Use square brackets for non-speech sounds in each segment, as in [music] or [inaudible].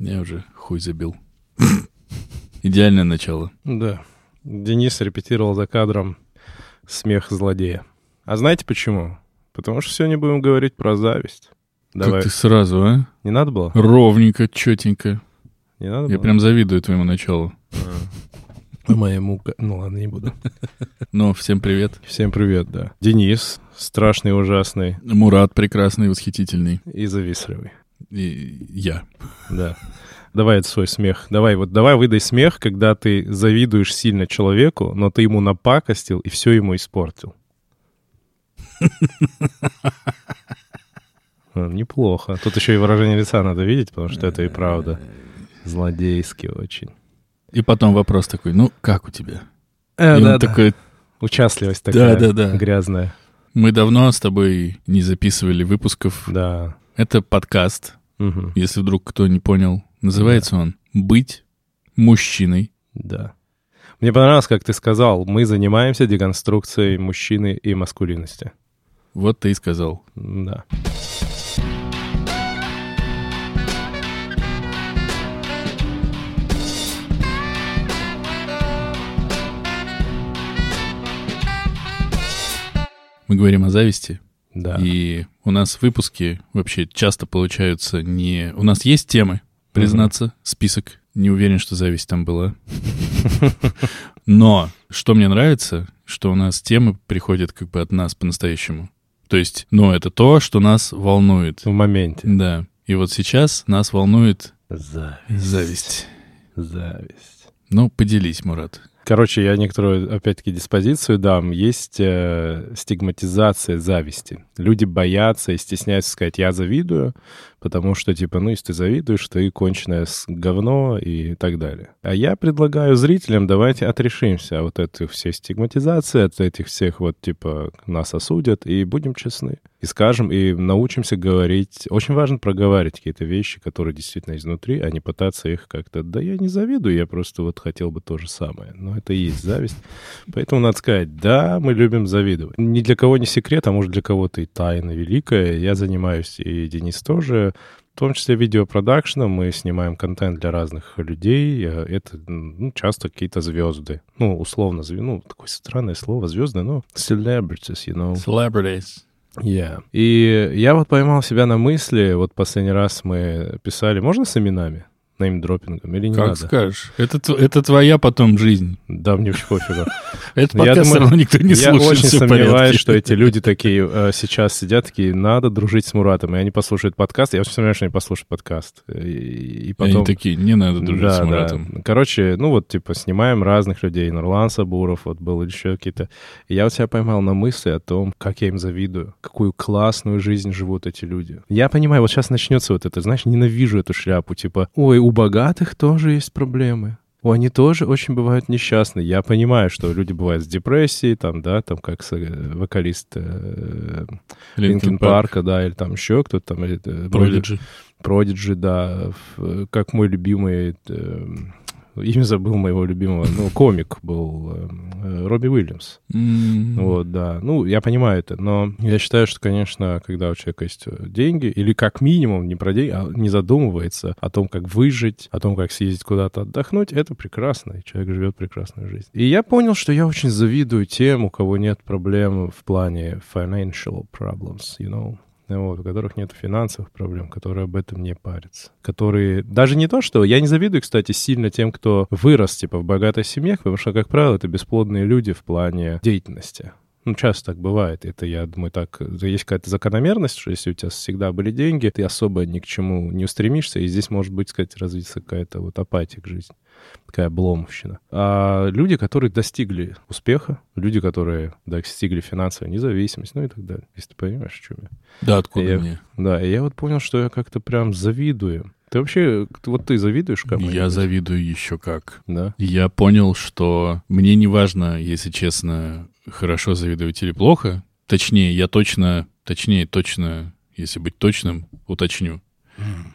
Я уже хуй забил. [laughs] Идеальное начало. Да. Денис репетировал за кадром смех злодея. А знаете почему? Потому что сегодня будем говорить про зависть. Давай. Как ты сразу, а? Не надо было? Ровненько, четенько. Не надо Я было? прям завидую твоему началу. А. Моему... Ну ладно, не буду. [laughs] Ну, всем привет. Всем привет, да. Денис, страшный, ужасный Мурат прекрасный, восхитительный. и завистливый. И я. Да. Давай это свой смех. Давай, вот давай выдай смех, когда ты завидуешь сильно человеку, но ты ему напакостил и все ему испортил. [laughs] Неплохо. Тут еще и выражение лица надо видеть, потому что это и правда злодейски очень. И потом вопрос такой, ну, как у тебя? Э, И он да, да. такой, Участливость такая Да, да, да. грязная. мы давно с тобой не записывали выпусков. Да. Это подкаст, Мгм. если вдруг кто не понял. Называется он «Быть мужчиной». Да. Мне понравилось, как ты сказал, мы занимаемся деконструкцией мужчины и маскулинности. Вот ты и сказал. Да. Мы говорим о зависти. Да. И у нас выпуски вообще часто получаются не... У нас есть темы, признаться, список. Не уверен, что зависть там была. Но что мне нравится, что у нас темы приходят как бы от нас по-настоящему. То есть, ну, это то, что нас волнует. В моменте. Да. И вот сейчас нас волнует Зависть. зависть. Зависть. Ну, поделись, Мурат. Короче, я некоторую, опять-таки, диспозицию дам. Есть э, стигматизация зависти. Люди боятся и стесняются сказать «я завидую», потому что, типа, ну, если ты завидуешь, ты конченое говно и так далее. А я предлагаю зрителям, давайте отрешимся от этих всей стигматизации, от этих всех вот, типа, нас осудят, и будем честны. И скажем, и научимся говорить. Очень важно проговаривать какие-то вещи, которые действительно изнутри, а не пытаться их как-то... Да я не завидую, я просто вот хотел бы то же самое. Но это и есть зависть. Поэтому надо сказать, да, мы любим завидовать. Ни для кого не секрет, а может для кого-то и тайна великая. Я занимаюсь, и Денис тоже, в том числе видеопродакшеном. Мы снимаем контент для разных людей. Э, Это ну, часто какие-то звезды. Ну, условно, звезды. Ну, такое странное слово, звезды, ну, celebrities, you know. Celebrities. Yeah. И я вот поймал себя на мысли, вот последний раз мы писали, можно с именами? Неймдропингом или не Как надо? скажешь. Это, это твоя потом жизнь. Да, мне очень пофигу. [laughs] Это Я подкаст все равно никто не Я слушает. очень всё в сомневаюсь, что эти люди [laughs] такие э, сейчас сидят, такие, надо дружить с Муратом, и они послушают подкаст. Я очень сомневаюсь, что они послушают подкаст. И, и Они потом... такие, не надо дружить с. Муратом. Короче, ну вот, типа, снимаем разных людей. Нурлан Сабуров вот был, или еще какие-то. Я вот себя поймал на мысли о том, как я им завидую, какую классную жизнь живут эти люди. Я понимаю, вот сейчас начнется вот это, знаешь, ненавижу эту шляпу, типа, ой, у богатых тоже есть проблемы. Они тоже очень бывают несчастны. Я понимаю, что люди бывают с депрессией, там, да, там, как э, вокалист э, Линкен Парка, да, или там еще кто-то там. э, Prodigy. Продиджи, да, как мой любимый, имя забыл моего любимого, ну, комик был э, Робби Уильямс. М. Вот, да. Ну, я понимаю это, но я считаю, что, конечно, когда у человека есть э, деньги, или как минимум не про деньги, а не задумывается о том, как выжить, о том, как съездить куда-то отдохнуть, это прекрасно, и человек живет прекрасную жизнь. И я понял, что я очень завидую тем, у кого нет проблем в плане financial problems, you know, вот, у которых нет финансовых проблем, которые об этом не парятся. Которые... Даже не то, что... Я не завидую, кстати, сильно тем, кто вырос, типа, в богатой семье, потому что, как правило, это бесплодные люди в плане деятельности. Ну, часто так бывает. Это, я думаю, так... Есть какая-то закономерность, что если у тебя всегда были деньги, ты особо ни к чему не устремишься, и здесь может быть, сказать, развиться какая-то вот апатия к жизни. Такая обломовщина. А люди, которые достигли успеха, люди, которые достигли финансовой независимости, ну и так далее. Если ты понимаешь, о чем я. Да, откуда Я- мне? Да, и я вот понял, что я как-то прям завидую. Ты вообще, вот ты завидуешь кому-нибудь? Я завидую еще как. Да? Я понял, что мне не важно, если честно, хорошо завидовать или плохо. Точнее, я точно, точнее, точно, если быть точным, уточню,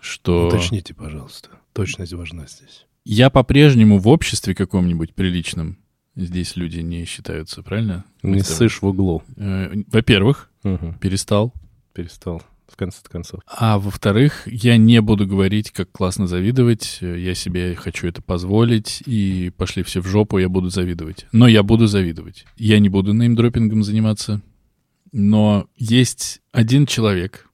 что Уточните, пожалуйста. Точность важна здесь. я по-прежнему в обществе каком-нибудь приличном, здесь люди не считаются, правильно? Не с тобой- ссышь в углу. Э, Во-первых, Мгм. перестал. Перестал. В конце концов. А во-вторых, я не буду говорить, как классно завидовать. Я себе хочу это позволить, и пошли все в жопу, я буду завидовать. Но я буду завидовать. Я не буду неймдропингом заниматься. Но есть один человек,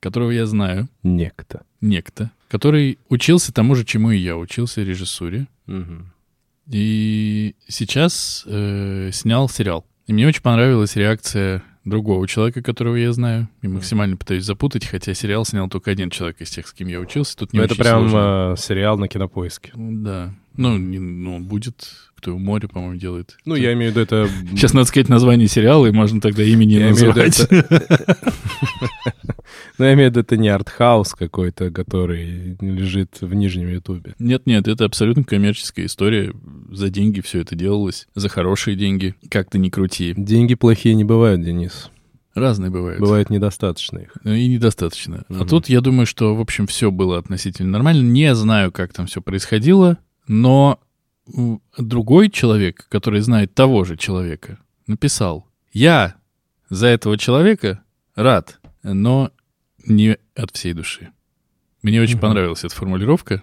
которого я знаю, Некто. некто, который учился тому же, чему и я учился, режиссуре. И сейчас э, снял сериал. И мне очень понравилась реакция другого человека, которого я знаю. И максимально пытаюсь запутать, хотя сериал снял только один человек из тех, с кем я учился. Тут не Ну, это прям сложно. э, сериал на кинопоиске. Да. Ну, не- ну, он будет. Кто его море, по-моему, делает. Ну, я имею в виду, это... [laughs] Сейчас надо сказать название сериала, и можно тогда имени Я [laughs] Ну, я имею в виду, это не артхаус какой-то, который лежит в нижнем ютубе. Нет-нет, это абсолютно коммерческая история. За деньги все это делалось. За хорошие деньги. Как ты ни крути. Деньги плохие не бывают, Денис. Разные бывают. Бывает недостаточно их. Ну, И недостаточно. А Мгм. тут я думаю, что, в общем, все было относительно нормально. Не знаю, как там все происходило, но другой человек, который знает того же человека, написал, я за этого человека рад, но не от всей души. Мне очень Мгм. понравилась эта формулировка,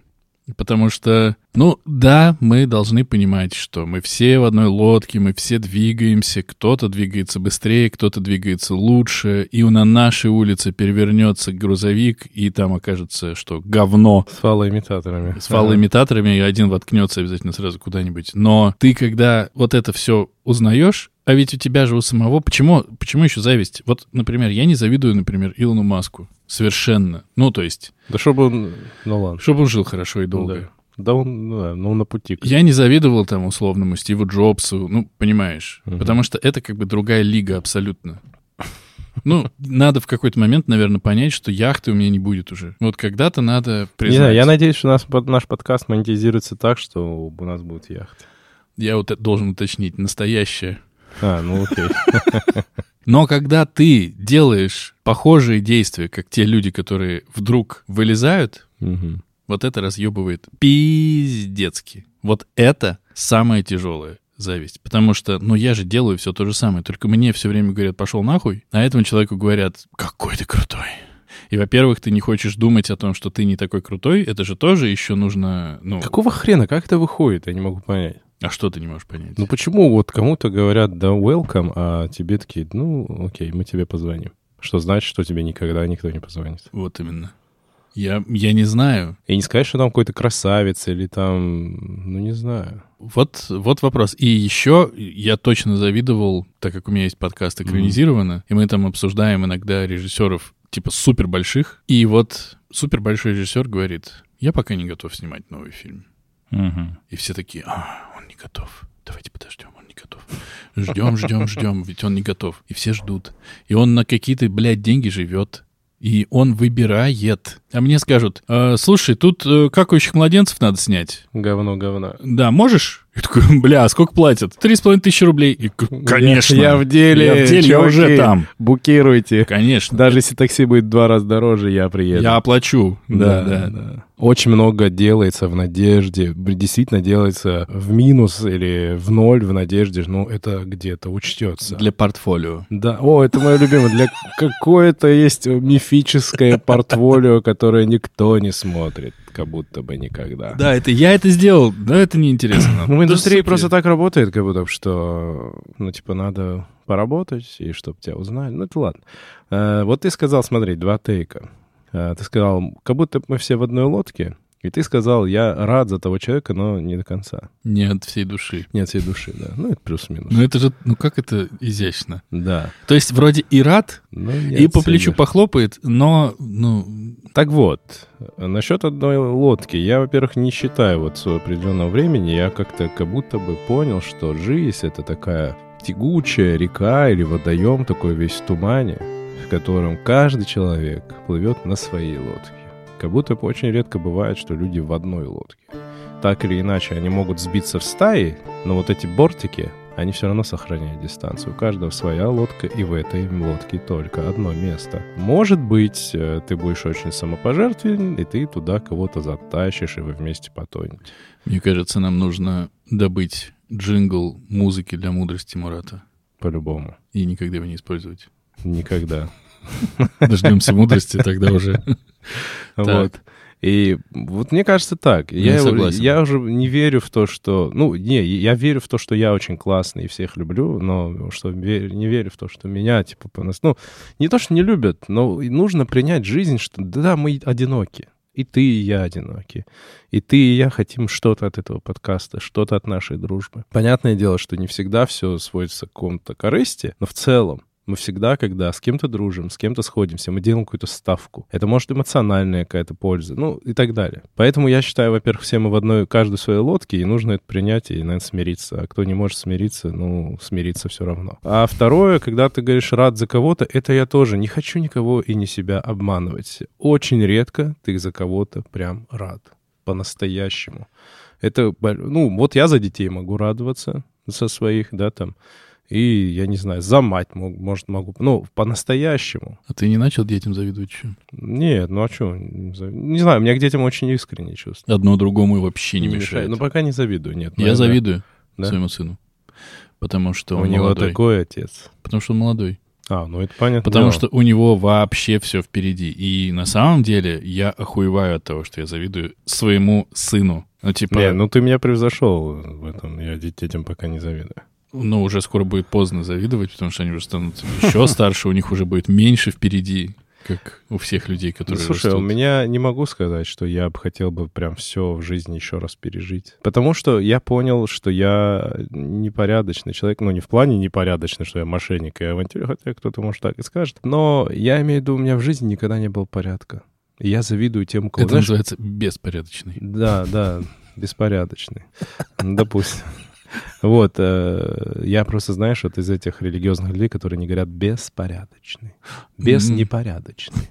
потому что, ну да, мы должны понимать, что мы все в одной лодке, мы все двигаемся, кто-то двигается быстрее, кто-то двигается лучше, и на нашей улице перевернется грузовик, и там окажется, что говно С фалоимитаторами. с фалоимитаторами, и один воткнется обязательно сразу куда-нибудь. Но ты, когда вот это все узнаешь, а ведь у тебя же у самого... Почему, почему еще зависть? Вот, например, я не завидую, например, Илону Маску. Совершенно. Ну, то есть, Да чтобы он... Ну ладно. чтобы он жил хорошо и долго. Да. Да он, ну, да, ну, на пути. Я не завидовал там условному Стиву Джобсу, ну, понимаешь, Мгм. потому что это как бы другая лига абсолютно. Ну, надо в какой-то момент, наверное, понять, что яхты у меня не будет уже. Вот когда-то надо признать. Не знаю, я надеюсь, что нас, наш подкаст монетизируется так, что у нас будет яхта. Я вот должен уточнить, настоящее. А, ну окей. [laughs] Но когда ты делаешь похожие действия, как те люди, которые вдруг вылезают, Мгм. вот это разъебывает пиздецки. Вот это самое тяжелое зависть. Потому что, ну, я же делаю все то же самое, только мне все время говорят, пошел нахуй, а этому человеку говорят, какой ты крутой. И, во-первых, ты не хочешь думать о том, что ты не такой крутой, это же тоже еще нужно, ну, Какого хрена? Как это выходит? Я не могу понять. А что ты не можешь понять? Ну почему вот кому-то говорят да welcome, а тебе такие, ну окей, мы тебе позвоним. Что значит, что тебе никогда никто не позвонит. Вот именно. Я, я не знаю. И не сказать, что там какой-то красавец или там, ну не знаю. Вот, вот вопрос. И еще я точно завидовал, так как у меня есть подкаст экранизировано, и мы там обсуждаем иногда режиссеров типа супер больших. И вот супер большой режиссер говорит, я пока не готов снимать новый фильм. И все такие, а, не готов. Давайте подождем, он не готов. Ждем, ждем, ждем, ведь он не готов. И все ждут. И он на какие-то, блядь, деньги живет. И он выбирает. А мне скажут, «Э, слушай, тут э, какающих младенцев надо снять. Говно, говно. Да, можешь? Я такой, [laughs] бля, а сколько платят? Три с половиной тысячи рублей. И, конечно. Я, я в деле. Я в деле, я чуваки. уже там. Букируйте. Конечно. Даже если такси будет два раза дороже, я приеду. Я оплачу. Да, да, да. Очень много делается в надежде, действительно делается в минус или в ноль в надежде, ну, это где-то учтется. Для портфолио. Да, о, это мое любимое. Для какое-то есть мифическое портфолио, которое никто не смотрит, как будто бы никогда. Да, это я это сделал. Да, это неинтересно. В индустрии просто так работает, как будто, что, ну, типа, надо поработать, и чтобы тебя узнали. Ну, это ладно. Э, вот ты сказал, смотри, два тейка. Э, ты сказал, как будто мы все в одной лодке, и ты сказал, я рад за того человека, но не до конца. Не от всей души. Не от всей души, да. Ну, это плюс-минус. Ну это же, ну как это изящно. Да. То есть вроде и рад, и по плечу души. похлопает, но, ну, Так вот, насчет одной лодки. Я, во-первых, не считаю вот с определенного времени. Я как-то как будто бы понял, что жизнь — это такая тягучая река или водоем такой весь в тумане, в котором каждый человек плывет на своей лодке. Как будто бы очень редко бывает, что люди в одной лодке. Так или иначе, они могут сбиться в стаи, но вот эти бортики, они все равно сохраняют дистанцию. У каждого своя лодка, и в этой лодке только одно место. Может быть, э, ты будешь очень самопожертвователен, и ты туда кого-то затащишь, и вы вместе потонете. мне кажется, нам нужно добыть джингл музыки для мудрости Мурата По-любому. и никогда его не использовать. Никогда. [laughs] Дождемся мудрости тогда уже. [laughs] Вот. И вот мне кажется так. Я, согласен. я уже не верю в то, что... Ну, не, я верю в то, что я очень классный и всех люблю, но что ве- не верю в то, что меня, типа, по нас... Ну, не то, что не любят, но нужно принять жизнь, что да, мы одиноки. И ты, и я одиноки. И ты, и я хотим что-то от этого подкаста, что-то от нашей дружбы. Понятное дело, что не всегда все сводится к какому-то корысти, но в целом мы всегда, когда с кем-то дружим, с кем-то сходимся, мы делаем какую-то ставку. Это может эмоциональная какая-то польза, ну и так далее. Поэтому я считаю, во-первых, все мы в одной, каждой своей лодке, и нужно это принять и, наверное, смириться. А кто не может смириться, ну, смириться все равно. А второе, когда ты говоришь рад за кого-то, это я тоже не хочу никого и не себя обманывать. Очень редко ты за кого-то прям рад. По-настоящему. Это, ну, вот я за детей могу радоваться, со своих, да, там, и, я не знаю, за мать, мог, может, могу. Ну, по-настоящему. А ты не начал детям завидовать еще? Нет, ну а что? Не знаю, у меня к детям очень искренне чувство. Одно другому вообще не, не мешает. мешает. Ну, пока не завидую, нет. Я завидую да? своему сыну. Потому что у он него молодой. такой отец. Потому что он молодой. А, ну это понятно. Потому дело. что у него вообще все впереди. И на самом деле я охуеваю от того, что я завидую своему сыну. Ну, типа... Не, ну ты меня превзошел в этом. Я детям пока не завидую. Ну, уже скоро будет поздно завидовать, потому что они уже станут еще [laughs] старше, у них уже будет меньше впереди, как у всех людей, которые ну, Слушай, растут. у меня не могу сказать, что я бы хотел бы прям все в жизни еще раз пережить. Потому что я понял, что я непорядочный человек. Ну, не в плане непорядочный, что я мошенник и авантюрер, хотя кто-то может так и скажет. Но я имею в виду, у меня в жизни никогда не было порядка. И я завидую тем, кого... Это знаешь, называется беспорядочный. Да, да, беспорядочный. [laughs] Допустим. Вот, э, я просто, знаешь, вот из этих религиозных людей, которые не говорят беспорядочный, без непорядочный.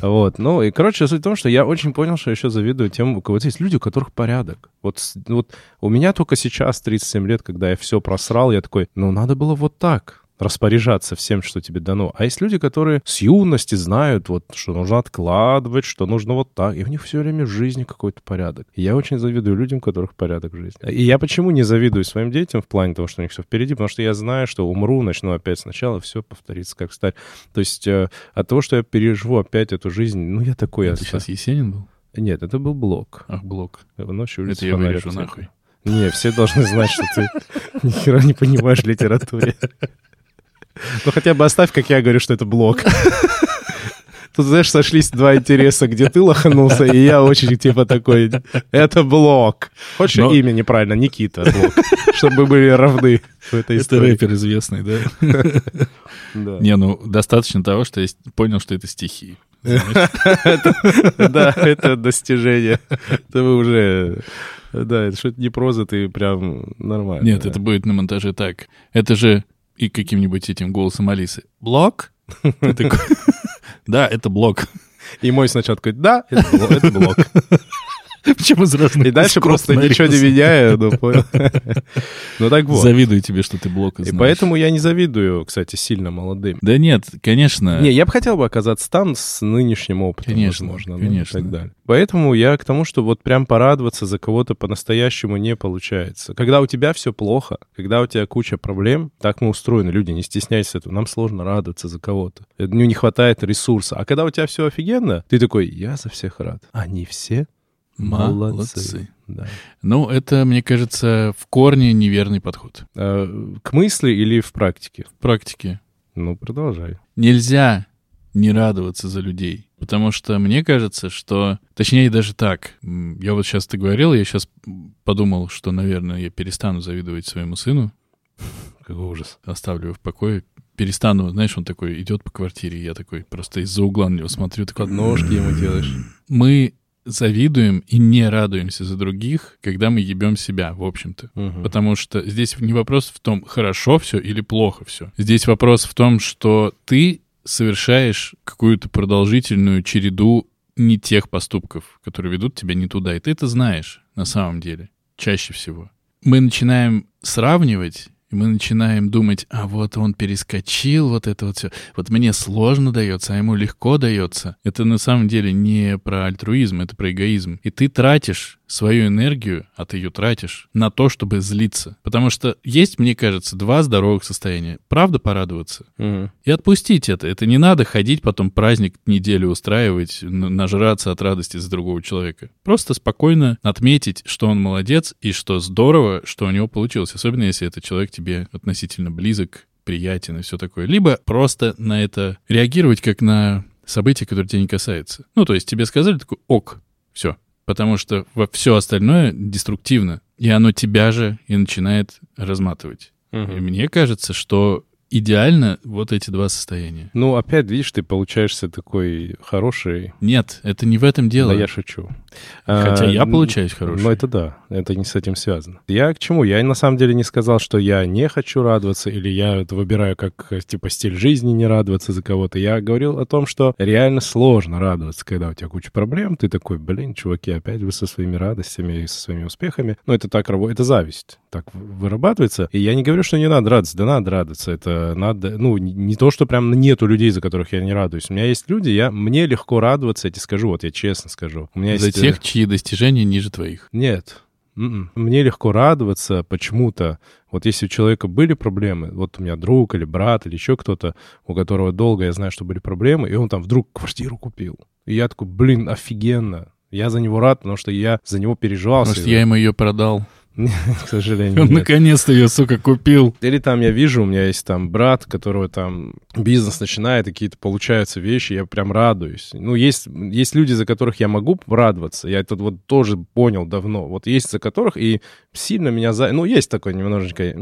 Вот, ну и, короче, суть в том, что я очень понял, что еще завидую тем, у кого есть люди, у которых порядок. Вот, вот у меня только сейчас, 37 лет, когда я все просрал, я такой, ну надо было вот так распоряжаться всем, что тебе дано. А есть люди, которые с юности знают, вот, что нужно откладывать, что нужно вот так. И у них все время в жизни какой-то порядок. И я очень завидую людям, у которых порядок в жизни. И я почему не завидую своим детям в плане того, что у них все впереди? Потому что я знаю, что умру, начну опять сначала, все повторится как стать. То есть э, от того, что я переживу опять эту жизнь, ну, я такой... Это сейчас Есенин был? Нет, это был блок. Ах, блок. Ночью это я вырежу нахуй. Не, все должны знать, что ты [laughs] ни хера не понимаешь в литературе. Ну хотя бы оставь, как я говорю, что это блок. Тут, знаешь, сошлись два интереса, где ты лоханулся, и я очень типа такой, это блок. Хочешь Но... имя неправильно? Никита блок. Чтобы были равны в этой истории. Это рэпер известный, да? Да. Не, ну, достаточно того, что я понял, что это стихи. Да, это достижение. Это вы уже... Да, это что-то не проза, ты прям нормально. Нет, это будет на монтаже так. Это же и каким-нибудь этим голосом Алисы. Блок? [laughs] [laughs] Да, это блок. И мой сначала такой, да, это блок. [laughs] Почему из разных И дальше просто ничего не меняя, ну, понял. [laughs] Ну, так вот. Завидую тебе, что ты блок И поэтому я не завидую, кстати, сильно молодым. Да нет, конечно. Не, я бы хотел бы оказаться там с нынешним опытом, конечно, возможно. Конечно. Ну, и так далее. Поэтому я к тому, что вот прям порадоваться за кого-то по-настоящему не получается. Когда у тебя все плохо, когда у тебя куча проблем, так мы устроены, люди, не стесняйся этого, нам сложно радоваться за кого-то. Ну, не хватает ресурса. А когда у тебя все офигенно, ты такой, я за всех рад. Они все Молодцы. Да. Ну, это, мне кажется, в корне неверный подход. А, к мысли или в практике? В практике. Ну, продолжай. Нельзя не радоваться за людей. Потому что мне кажется, что... Точнее, даже так. Я вот сейчас ты говорил, я сейчас подумал, что, наверное, я перестану завидовать своему сыну. Какой ужас. Оставлю его в покое. Перестану, знаешь, он такой идет по квартире, я такой просто из-за угла на него смотрю. Такой, Подножки ему делаешь. Мы завидуем и не радуемся за других, когда мы ебем себя, в общем-то. Угу. Потому что здесь не вопрос в том, хорошо все или плохо все. Здесь вопрос в том, что ты совершаешь какую-то продолжительную череду не тех поступков, которые ведут тебя не туда. И ты это знаешь на самом деле, чаще всего. Мы начинаем сравнивать и мы начинаем думать, а вот он перескочил, вот это вот все. Вот мне сложно дается, а ему легко дается. Это на самом деле не про альтруизм, это про эгоизм. И ты тратишь свою энергию, а ты ее тратишь, на то, чтобы злиться. Потому что есть, мне кажется, два здоровых состояния. Правда порадоваться Мгм. и отпустить это. Это не надо ходить потом праздник неделю устраивать, нажраться от радости за другого человека. Просто спокойно отметить, что он молодец и что здорово, что у него получилось. Особенно, если этот человек тебе относительно близок, приятен и все такое. Либо просто на это реагировать как на событие, которое тебя не касается. Ну, то есть тебе сказали такой ок, все. Потому что во все остальное деструктивно. И оно тебя же и начинает разматывать. И Мгм. мне кажется, что идеально вот эти два состояния. Ну, опять, видишь, ты получаешься такой хороший. Нет, это не в этом дело. Да я шучу. Хотя А, я получаюсь хороший. Ну, это да, это не с этим связано. Я к чему? Я на самом деле не сказал, что я не хочу радоваться, или я это выбираю как, типа, стиль жизни не радоваться за кого-то. Я говорил о том, что реально сложно радоваться, когда у тебя куча проблем. Ты такой, блин, чуваки, опять вы со своими радостями и со своими успехами. Ну, это так работает, это зависть. Так вырабатывается. И я не говорю, что не надо радоваться. Да надо радоваться. Это надо, ну, не- то, что прям нету людей, за которых я не радуюсь. У меня есть люди, я, мне легко радоваться, я тебе скажу, вот я честно скажу. У меня За есть... э, тех, чьи достижения ниже твоих. нет. М-м. Мне легко радоваться почему-то. Вот если у человека были проблемы, вот у меня друг или брат или еще кто-то, у которого долго я знаю, что были проблемы, и он там вдруг квартиру купил. И я такой, блин, офигенно. Я за него рад, потому что я за него переживал. Может, всегда. я ему ее продал. [laughs] К сожалению, Он наконец-то ее, сука, купил. Или там я вижу, у меня есть там брат, которого там бизнес начинает, какие-то получаются вещи, я прям радуюсь. Ну, есть, есть люди, за которых я могу радоваться, я это вот тоже понял давно. Вот есть за которых, и сильно меня... За... Ну, есть такое немножечко...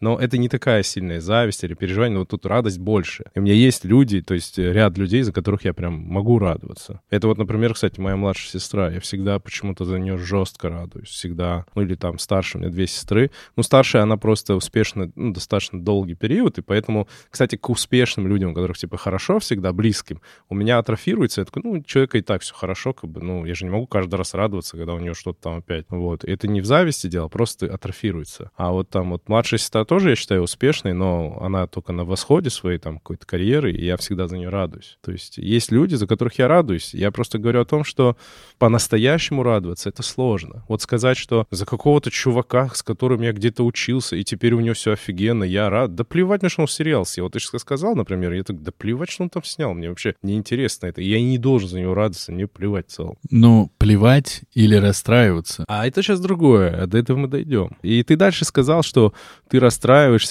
Но это не такая сильная зависть или переживание, но вот тут радость больше. И у меня есть люди, то есть э, ряд людей, за которых я прям могу радоваться. Это вот, например, кстати, моя младшая сестра. Я всегда почему-то за нее жестко радуюсь. Всегда. Ну, или там старше, у меня две сестры. Ну, старшая, она просто успешно, ну, достаточно долгий период, и поэтому, кстати, к успешным людям, у которых, типа, хорошо всегда, близким, у меня атрофируется, я такой, ну, человека и так все хорошо, как бы, ну, я же не могу каждый раз радоваться, когда у него что-то там опять. Вот. И это не в зависти дело, просто атрофируется. А вот там вот младшая сестра тоже, я считаю, успешной, но она только на восходе своей там какой-то карьеры, и я всегда за нее радуюсь. То есть есть люди, за которых я радуюсь. Я просто говорю о том, что по-настоящему радоваться — это сложно. Вот сказать, что за какого-то чувака, с которым я где-то учился, и теперь у него все офигенно, я рад. Да плевать мне, что он сериал съел. Ты же сказал, например, я так, да плевать, что он там снял. Мне вообще неинтересно это. Я не должен за него радоваться, мне плевать в целом. Ну, плевать или расстраиваться. А это сейчас другое, а до этого мы дойдем. И ты дальше сказал, что ты расстраиваешься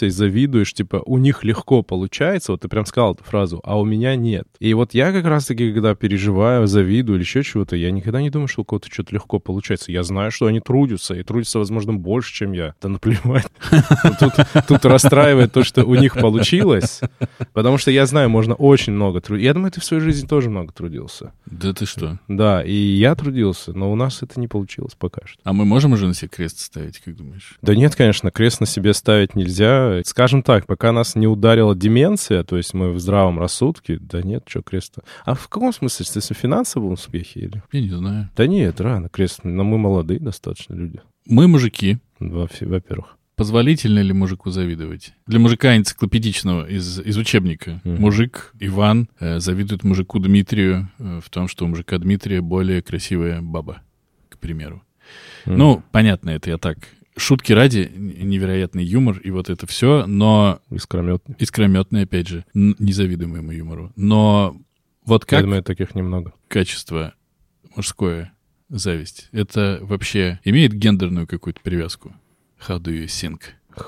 и завидуешь, типа, у них легко получается, вот ты прям сказал эту фразу, а у меня нет. И вот я как раз-таки, когда переживаю, завидую или еще чего-то, я никогда не думаю, что у кого-то что-то легко получается. Я знаю, что они трудятся, и трудятся, возможно, больше, чем я. Да наплевать. [laughs] Тут расстраивает то, что у них получилось, потому что я знаю, можно очень много трудиться. Я думаю, ты в своей жизни тоже много трудился. Да ты что? Да, и я трудился, но у нас это не получилось пока что. А мы можем уже на себе крест ставить, как думаешь? Да нет, конечно, крест на себе ставить нельзя. Скажем так, пока нас не ударила деменция, то есть мы в здравом рассудке, да нет, что креста. А в каком смысле? Ты в финансовом успехе или? Я не знаю. Да нет, рано, крест. Но мы молодые достаточно люди, Мы мужики. во- во-первых. Позволительно ли мужику завидовать? Для мужика энциклопедичного из, из учебника. Мгм. Мужик Иван э, завидует мужику Дмитрию э, в том, что у мужика Дмитрия более красивая баба, к примеру. Ну, понятно, это я так. Шутки ради, невероятный юмор и вот это все, но Искрометный. искрометный, опять же, не моему юмору. Но вот Я как думаю, таких немного. качество мужское, зависть, это вообще имеет гендерную какую-то привязку? How do you think?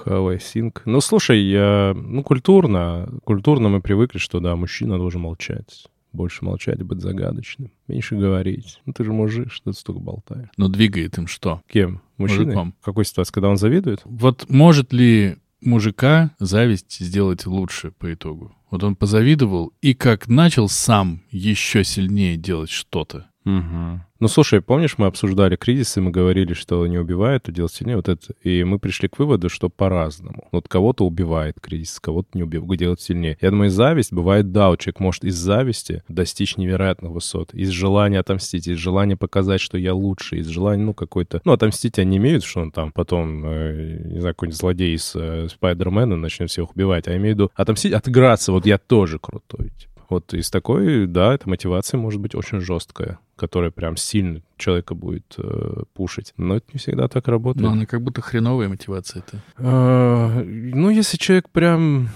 How I think. Ну, слушай, я... Ну, культурно. Культурно мы привыкли, что, да, мужчина должен молчать. Больше молчать, быть загадочным. Меньше говорить. Ну, ты же мужик, что ты столько болтаешь. Но двигает им что? Кем? Мужчиной? Мужиком. В какой ситуации? Когда он завидует? Вот может ли мужика зависть сделать лучше по итогу? Вот он позавидовал и как начал сам еще сильнее делать что-то. Угу. Ну, слушай, помнишь, мы обсуждали кризис, и мы говорили, что не убивает, то делать сильнее. Вот это. И мы пришли к выводу, что по-разному. Вот кого-то убивает кризис, кого-то не убивает, делать сильнее. Я думаю, зависть бывает, да, у человека может из зависти достичь невероятных высот. Из желания отомстить, из желания показать, что я лучше, из желания, ну, какой-то... Ну, отомстить они имеют, что он там потом, э, не знаю, какой-нибудь злодей из э, Спайдермена начнет всех убивать, а я имею в виду отомстить, отыграться, вот я тоже крутой, типа. Вот из такой, да, эта мотивация может быть очень жесткая, которая прям сильно человека будет э, пушить. Но это не всегда так работает. Но она как будто хреновая мотивация это. А, ну, если человек прям...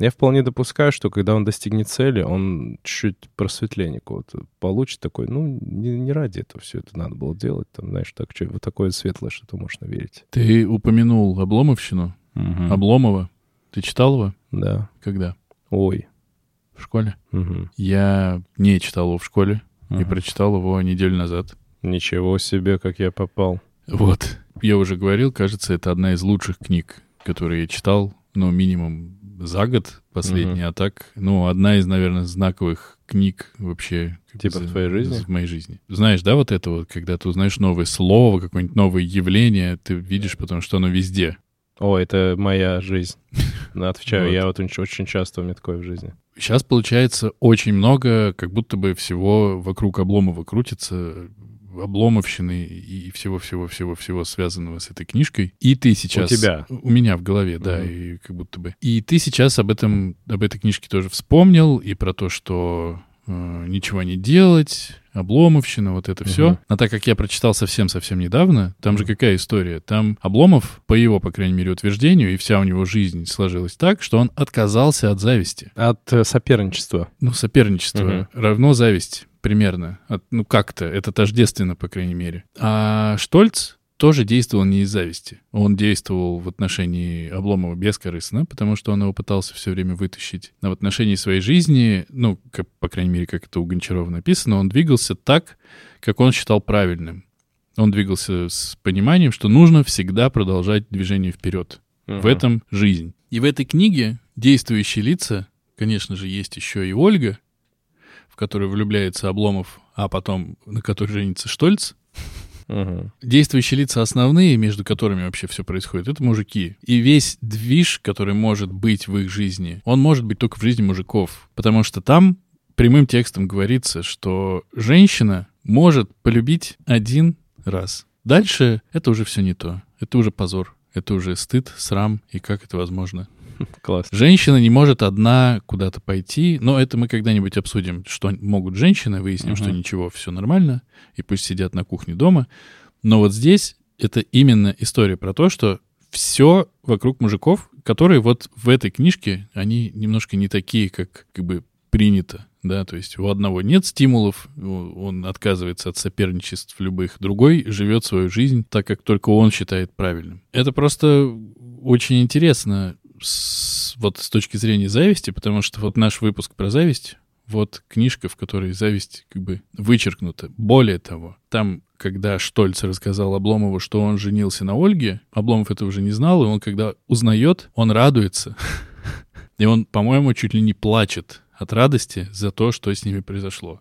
Я вполне допускаю, что когда он достигнет цели, он чуть-чуть просветление какого-то получит такой, ну, не, не ради этого все это надо было делать, там, знаешь, так, что, вот такое светлое, что-то можно верить. Ты упомянул Обломовщину, Мгм. Обломова. Ты читал его? Да. Когда? Ой. В школе? Мгм. Я не читал его в школе и Мгм. прочитал его неделю назад. Ничего себе, как я попал. Вот. Я уже говорил, кажется, это одна из лучших книг, которые я читал, ну, минимум за год последний, а так, ну, одна из, наверное, знаковых книг вообще. Типа в за- твоей жизни? В моей жизни. Знаешь, да, вот это вот, когда ты узнаешь новое слово, какое-нибудь новое явление, ты видишь, потому что оно везде. О, это моя жизнь. [laughs] Отвечаю, Вот. я вот очень, очень часто у меня такое в жизни. Сейчас получается очень много, как будто бы всего вокруг Обломова крутится, обломовщины и всего-всего-всего-всего связанного с этой книжкой. И ты сейчас... У тебя? У меня в голове, да, Мгм. и как будто бы. И ты сейчас об этом, об этой книжке тоже вспомнил, и про то, что ничего не делать, обломовщина, вот это все. Мгм. А так как я прочитал совсем-совсем недавно, там же какая история? Там Обломов, по его, по крайней мере, утверждению, и вся у него жизнь сложилась так, что он отказался от зависти. От э, соперничества. Ну, соперничество равно зависть примерно. От- ну, как-то. Это тождественно, по крайней мере. А Штольц тоже действовал не из зависти. Он действовал в отношении Обломова бескорыстно, потому что он его пытался все время вытащить. Но в отношении своей жизни, ну, как, по крайней мере, как это у Гончарова написано, он двигался так, как он считал правильным. Он двигался с пониманием, что нужно всегда продолжать движение вперед. В этом жизнь. И в этой книге действующие лица, конечно же, есть еще и Ольга, в которую влюбляется Обломов, а потом на которой женится Штольц. Мгм. Действующие лица основные, между которыми вообще все происходит, это мужики. И весь движ, который может быть в их жизни, он может быть только в жизни мужиков. Потому что там прямым текстом говорится, что женщина может полюбить один раз. Дальше это уже все не то. Это уже позор. Это уже стыд, срам, и как это возможно. [laughs] Класс. Женщина не может одна куда-то пойти, но это мы когда-нибудь обсудим, что могут женщины, выясним, Мгм. что ничего, все нормально, и пусть сидят на кухне дома. Но вот здесь это именно история про то, что все вокруг мужиков, которые вот в этой книжке, они немножко не такие, как как бы принято, да, то есть у одного нет стимулов, он отказывается от соперничеств любых, другой живет свою жизнь так, как только он считает правильным. Это просто очень интересно с, вот с точки зрения зависти, потому что вот наш выпуск про зависть, вот книжка, в которой зависть как бы вычеркнута. Более того, там, когда Штольц рассказал Обломову, что он женился на Ольге, Обломов это уже не знал, и он, когда узнает, он радуется. [laughs] И он, по-моему, чуть ли не плачет от радости за то, что с ними произошло.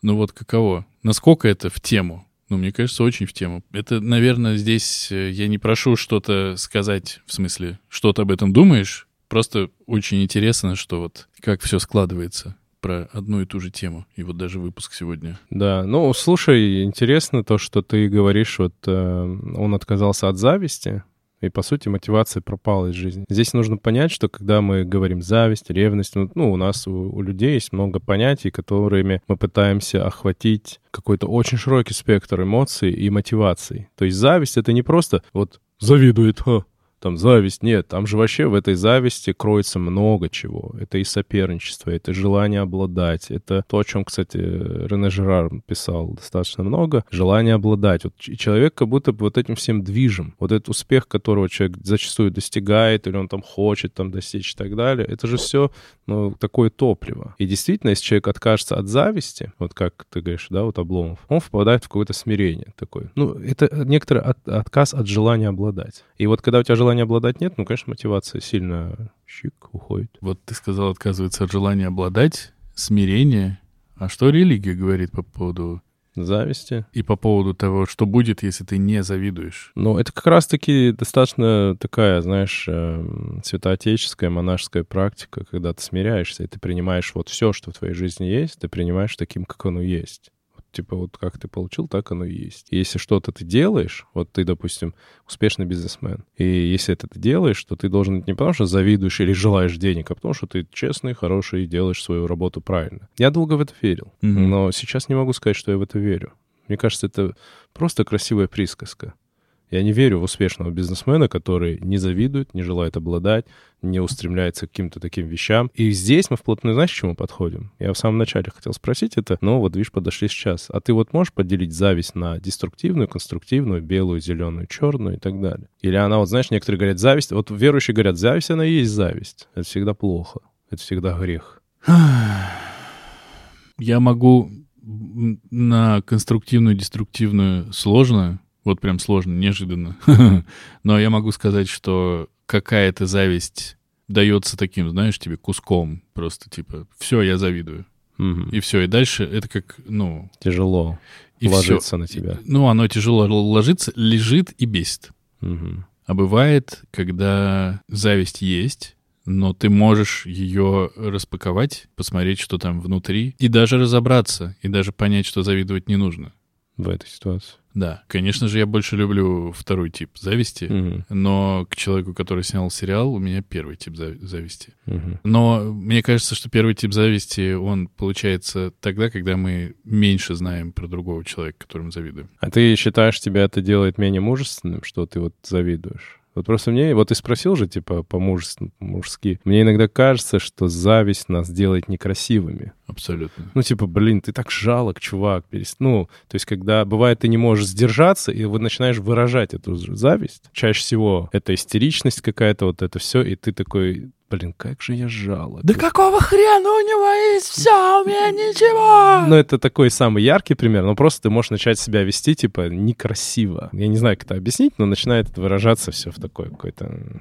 Ну вот каково? Насколько это в тему? Ну, мне кажется, очень в тему. Это, наверное, здесь э, я не прошу что-то сказать, в смысле, что ты об этом думаешь. Просто очень интересно, что вот как все складывается про одну и ту же тему. И вот даже выпуск сегодня. Да, ну, слушай, интересно то, что ты говоришь, вот э, он отказался от зависти, и, по сути, мотивация пропала из жизни. Здесь нужно понять, что когда мы говорим зависть, ревность, ну, ну, у нас, у, у людей есть много понятий, которыми мы пытаемся охватить какой-то очень широкий спектр эмоций и мотиваций. То есть зависть — это не просто вот завидует, ха, там зависть. Нет, там же вообще в этой зависти кроется много чего. Это и соперничество, это желание обладать. Это то, о чем, кстати, Рене Жерар писал достаточно много. Желание обладать. Вот человек как будто бы вот этим всем движим. Вот этот успех, которого человек зачастую достигает, или он там хочет там достичь и так далее, это же все ну, такое топливо. И действительно, если человек откажется от зависти, вот как ты говоришь, да, вот Обломов, он впадает в какое-то смирение такое. Ну, это некоторый от- отказ от желания обладать. И вот когда у тебя желания обладать нет, ну, конечно, мотивация сильно щик уходит. Вот ты сказал, отказывается от желания обладать, смирение. А что религия говорит по поводу Зависти. и по поводу того, что будет, если ты не завидуешь? Ну, это как раз-таки достаточно такая, знаешь, эм, святоотеческая, монашеская практика, когда ты смиряешься, и ты принимаешь вот все, что в твоей жизни есть, ты принимаешь таким, как оно есть. Типа, вот как ты получил, так оно и есть. Если что-то ты делаешь, вот ты, допустим, успешный бизнесмен, и если это ты делаешь, то ты должен не потому, что завидуешь или желаешь денег, а потому, что ты честный, хороший и делаешь свою работу правильно. Я долго в это верил, Мгм. но сейчас не могу сказать, что я в это верю. Мне кажется, это просто красивая присказка. Я не верю в успешного бизнесмена, который не завидует, не желает обладать, не устремляется к каким-то таким вещам. И здесь мы вплотную, знаешь, к чему подходим? Я в самом начале хотел спросить это, но вот, видишь, подошли сейчас. А ты вот можешь поделить зависть на деструктивную, конструктивную, белую, зеленую, черную и так далее? Или она, вот знаешь, некоторые говорят, зависть, вот верующие говорят, зависть, она и есть зависть. Это всегда плохо, это всегда грех. Я могу на конструктивную, деструктивную сложно, вот прям сложно, неожиданно. [laughs] Но я могу сказать, что какая-то зависть дается таким, знаешь, тебе куском. Просто типа, все, я завидую. И все, и дальше это как, ну, Тяжело и все. ложиться на тебя. Ну, оно тяжело ложится, лежит и бесит. А бывает, когда зависть есть, но ты можешь ее распаковать, посмотреть, что там внутри, и даже разобраться, и даже понять, что завидовать не нужно. В этой ситуации. Да, конечно же, я больше люблю второй тип зависти, Мгм. но к человеку, который снял сериал, у меня первый тип зави- зависти. Мгм. Но мне кажется, что первый тип зависти, он получается тогда, когда мы меньше знаем про другого человека, которому завидуем. А ты считаешь, тебя это делает менее мужественным, что ты вот завидуешь? Вот просто мне, вот ты спросил же, типа, по-мужски. Мне иногда кажется, что зависть нас делает некрасивыми. Абсолютно. Ну, типа, блин, ты так жалок, чувак. перес- Ну, то есть, когда бывает, ты не можешь сдержаться, и вот начинаешь выражать эту зависть. Чаще всего это истеричность какая-то, вот это все, и ты такой, блин, как же я жалок. Да какого хрена у него есть все, у меня ничего? Ну, это такой самый яркий пример, но просто ты можешь начать себя вести, типа, некрасиво. Я не знаю, как это объяснить, но начинает выражаться все в такой какой-то...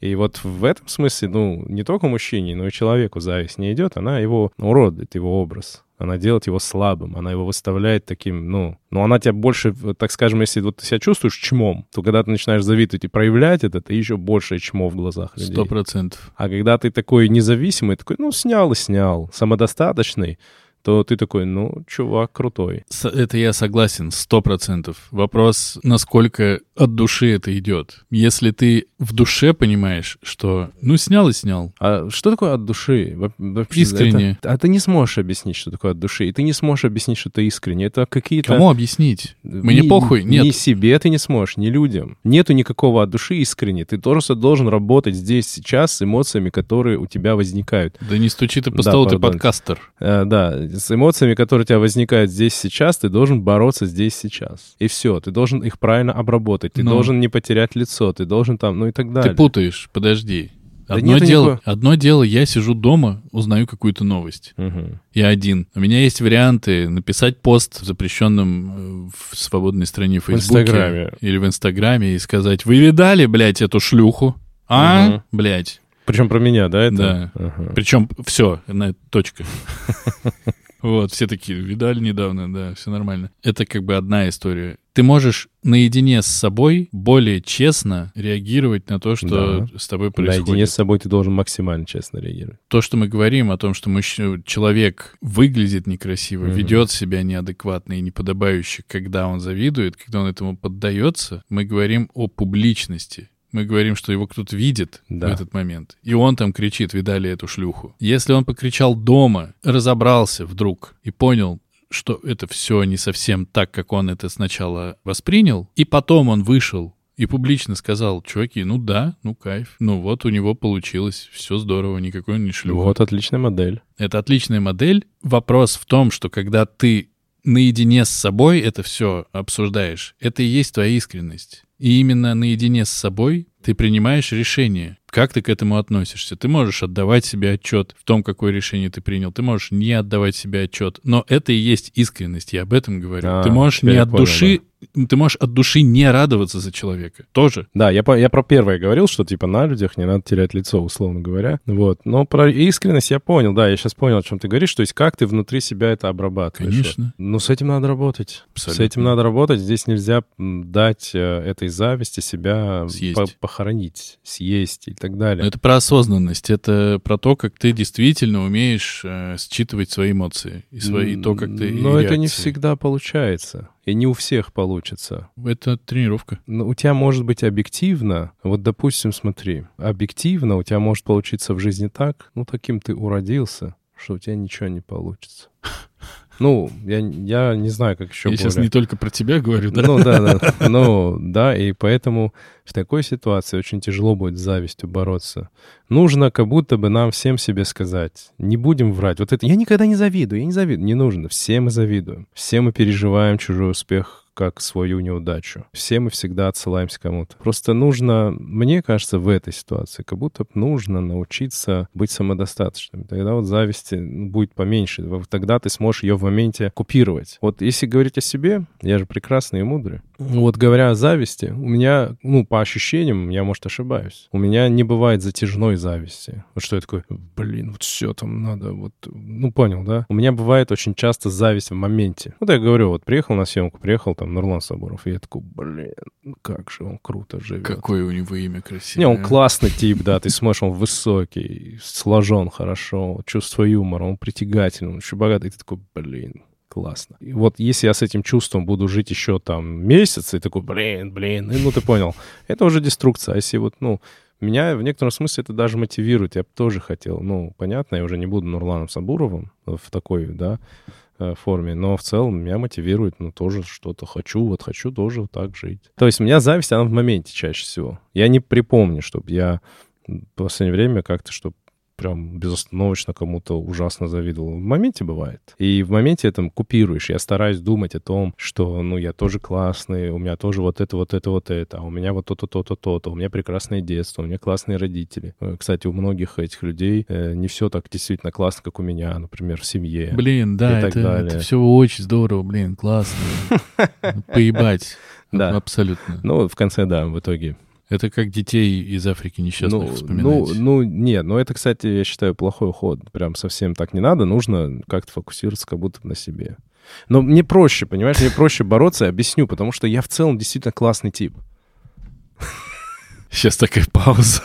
И вот в этом смысле, ну, не только мужчине, но и человеку зависть не идет, она его уродует, его образ. Она делает его слабым, она его выставляет таким, ну... Но она тебя больше, так скажем, если вот ты себя чувствуешь чмом, то когда ты начинаешь завидовать и проявлять это, ты еще больше чмо в глазах людей. Сто процентов. А когда ты такой независимый, такой, ну, снял и снял, самодостаточный, то ты такой, ну, чувак крутой. Это я согласен, сто процентов. Вопрос, насколько от души это идет. Если ты в душе понимаешь, что ну снял и снял, А что такое от души? Во- вообще, Искренне. это- а ты не сможешь объяснить, что такое от души. И ты не сможешь объяснить, что это искренне. Это какие-то... кому объяснить? Мне Ни- похуй, нет. Ни себе ты не сможешь, ни людям. Нету никакого от души искренне. Ты просто должен работать здесь, сейчас с эмоциями, которые у тебя возникают. Да не стучи ты по Да, столу, ты пардон. подкастер. Э, да, с эмоциями, которые у тебя возникают здесь сейчас, ты должен бороться здесь сейчас. И все, ты должен их правильно обработать, ты Ну. должен не потерять лицо, ты должен там, ну и так далее. Ты путаешь, подожди. Да Одно нету дело, никакого- одно дело, я сижу дома, узнаю какую-то новость. Мгм. Я один. У меня есть варианты написать пост в запрещенном э, в свободной стране в Фейсбуке Инстаграме. или в Инстаграме и сказать, вы видали, блядь, эту шлюху? А, Мгм. блядь. Причем про меня, да, это? Да. Ага. Причем все, на точка. [laughs] Вот, все такие, видали недавно, да, все нормально. Это как бы одна история. Ты можешь наедине с собой более честно реагировать на то, что с тобой происходит. Наедине с собой ты должен максимально честно реагировать. То, что мы говорим о том, что мужч- человек выглядит некрасиво, Мгм. ведет себя неадекватно и неподобающе, когда он завидует, когда он этому поддается, мы говорим о публичности. Мы говорим, что его кто-то видит Да. в этот момент. И он там кричит, видали эту шлюху. Если он покричал дома, разобрался вдруг и понял, что это все не совсем так, как он это сначала воспринял, и потом он вышел и публично сказал, чуваки, ну да, ну кайф, ну вот у него получилось, все здорово, никакой он не шлюха. Вот отличная модель. Это отличная модель. Вопрос в том, что когда ты наедине с собой это все обсуждаешь, это и есть твоя искренность. И именно наедине с собой ты принимаешь решение, как ты к этому относишься. Ты можешь отдавать себе отчет в том, какое решение ты принял. Ты можешь не отдавать себе отчет. Но это и есть искренность, я об этом говорю. А, ты можешь не от понял, души ты можешь от души не радоваться за человека. Тоже. Да, я, по- я про первое говорил, что типа на людях не надо терять лицо, условно говоря. Вот. Но про искренность я понял, да, я сейчас понял, о чем ты говоришь. То есть как ты внутри себя это обрабатываешь. Конечно. Ну, с этим надо работать. Абсолютно. С этим надо работать. Здесь нельзя дать э, этой зависти себя Съесть. по- похоронить, съесть и так далее. Но это про осознанность, это про то, как ты действительно умеешь э, считывать свои эмоции и свои, и то, как ты... Но это не всегда получается. И не у всех получится. Это тренировка. Ну, у тебя может быть объективно, вот, допустим, смотри, объективно у тебя может получиться в жизни так, ну, таким ты уродился, что у тебя ничего не получится. [laughs] Ну, я, я не знаю, как еще Я сейчас более- не только про тебя говорю, да? Ну, да, да. Ну, да, и поэтому в такой ситуации очень тяжело будет с завистью бороться. Нужно как будто бы нам всем себе сказать, не будем врать. Вот это, я никогда не завидую, я не завидую. Не нужно, все мы завидуем. Все мы переживаем чужой успех как свою неудачу. Все мы всегда отсылаемся кому-то. Просто нужно, мне кажется, в этой ситуации, как будто нужно научиться быть самодостаточным. Тогда вот зависти ну, будет поменьше. Тогда ты сможешь ее в моменте купировать. Вот если говорить о себе, я же прекрасный и мудрый. Вот говоря о зависти, у меня, ну, по ощущениям, я, может, ошибаюсь. У меня не бывает затяжной зависти. Вот что я такой, блин, вот все там надо, вот, ну, понял, да? У меня бывает очень часто зависть в моменте. Вот я говорю, вот приехал на съемку, приехал там Нурлан Сабуров, и я такой, блин, ну как же он круто живет. Какое у него имя красивое. Не, он классный тип, да, ты смотришь, он высокий, сложен хорошо, чувство юмора, он притягательный, он еще богатый, и ты такой, блин, классно. И вот если я с этим чувством буду жить еще там месяц, и такой, блин, блин, и, ну ты понял, это уже деструкция. А если вот, ну, меня в некотором смысле это даже мотивирует. Я бы тоже хотел, ну, понятно, я уже не буду Нурланом Сабуровым в такой, да, форме, но в целом меня мотивирует, ну, тоже что-то хочу, вот хочу тоже так жить. То есть у меня зависть, она в моменте чаще всего. Я не припомню, чтобы я в последнее время как-то, чтобы прям безостановочно кому-то ужасно завидовал. В моменте бывает. И в моменте этом купируешь. Я стараюсь думать о том, что, ну, я тоже классный, у меня тоже вот это, вот это, вот это, а у меня вот то-то, то-то, то-то, у меня прекрасное детство, у меня классные родители. Э, Кстати, у многих этих людей э, не все так действительно классно, как у меня, например, в семье. Блин, да, и так это, далее. все очень здорово, блин, классно. [laughs] Поебать. Да. Абсолютно. Ну, в конце, да, в итоге. Это как детей из Африки несчастных ну, вспоминать. ну, ну, нет, но это, кстати, я считаю, плохой ход. Прям совсем так не надо. Нужно как-то фокусироваться как будто на себе. Но мне проще, понимаешь, мне проще бороться, я объясню, потому что я в целом действительно классный тип. Сейчас такая пауза.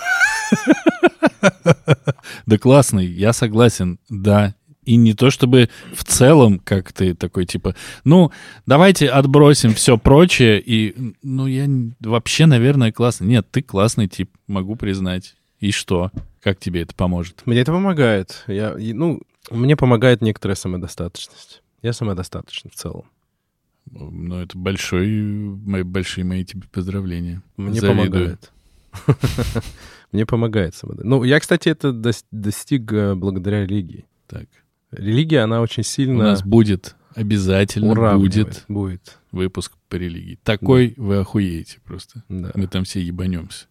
Да классный, я согласен, да. И не то чтобы в целом, как ты такой, типа, ну, давайте отбросим все прочее, и, ну, я вообще, наверное, классный. Нет, ты классный тип, могу признать. И что? Как тебе это поможет? Мне это помогает. Я, ну, мне помогает некоторая самодостаточность. Я самодостаточен в целом. Ну, это большой, мои, большие мои тебе поздравления. Мне Завидую. помогает. [laughs] Мне помогает самодостаточность. Ну, я, кстати, это дос- достиг э, благодаря религии. Так, Религия, она очень у сильно нас будет, обязательно будет Будет, выпуск по религии. Такой вы охуеете просто. да. Мы там все ебанемся.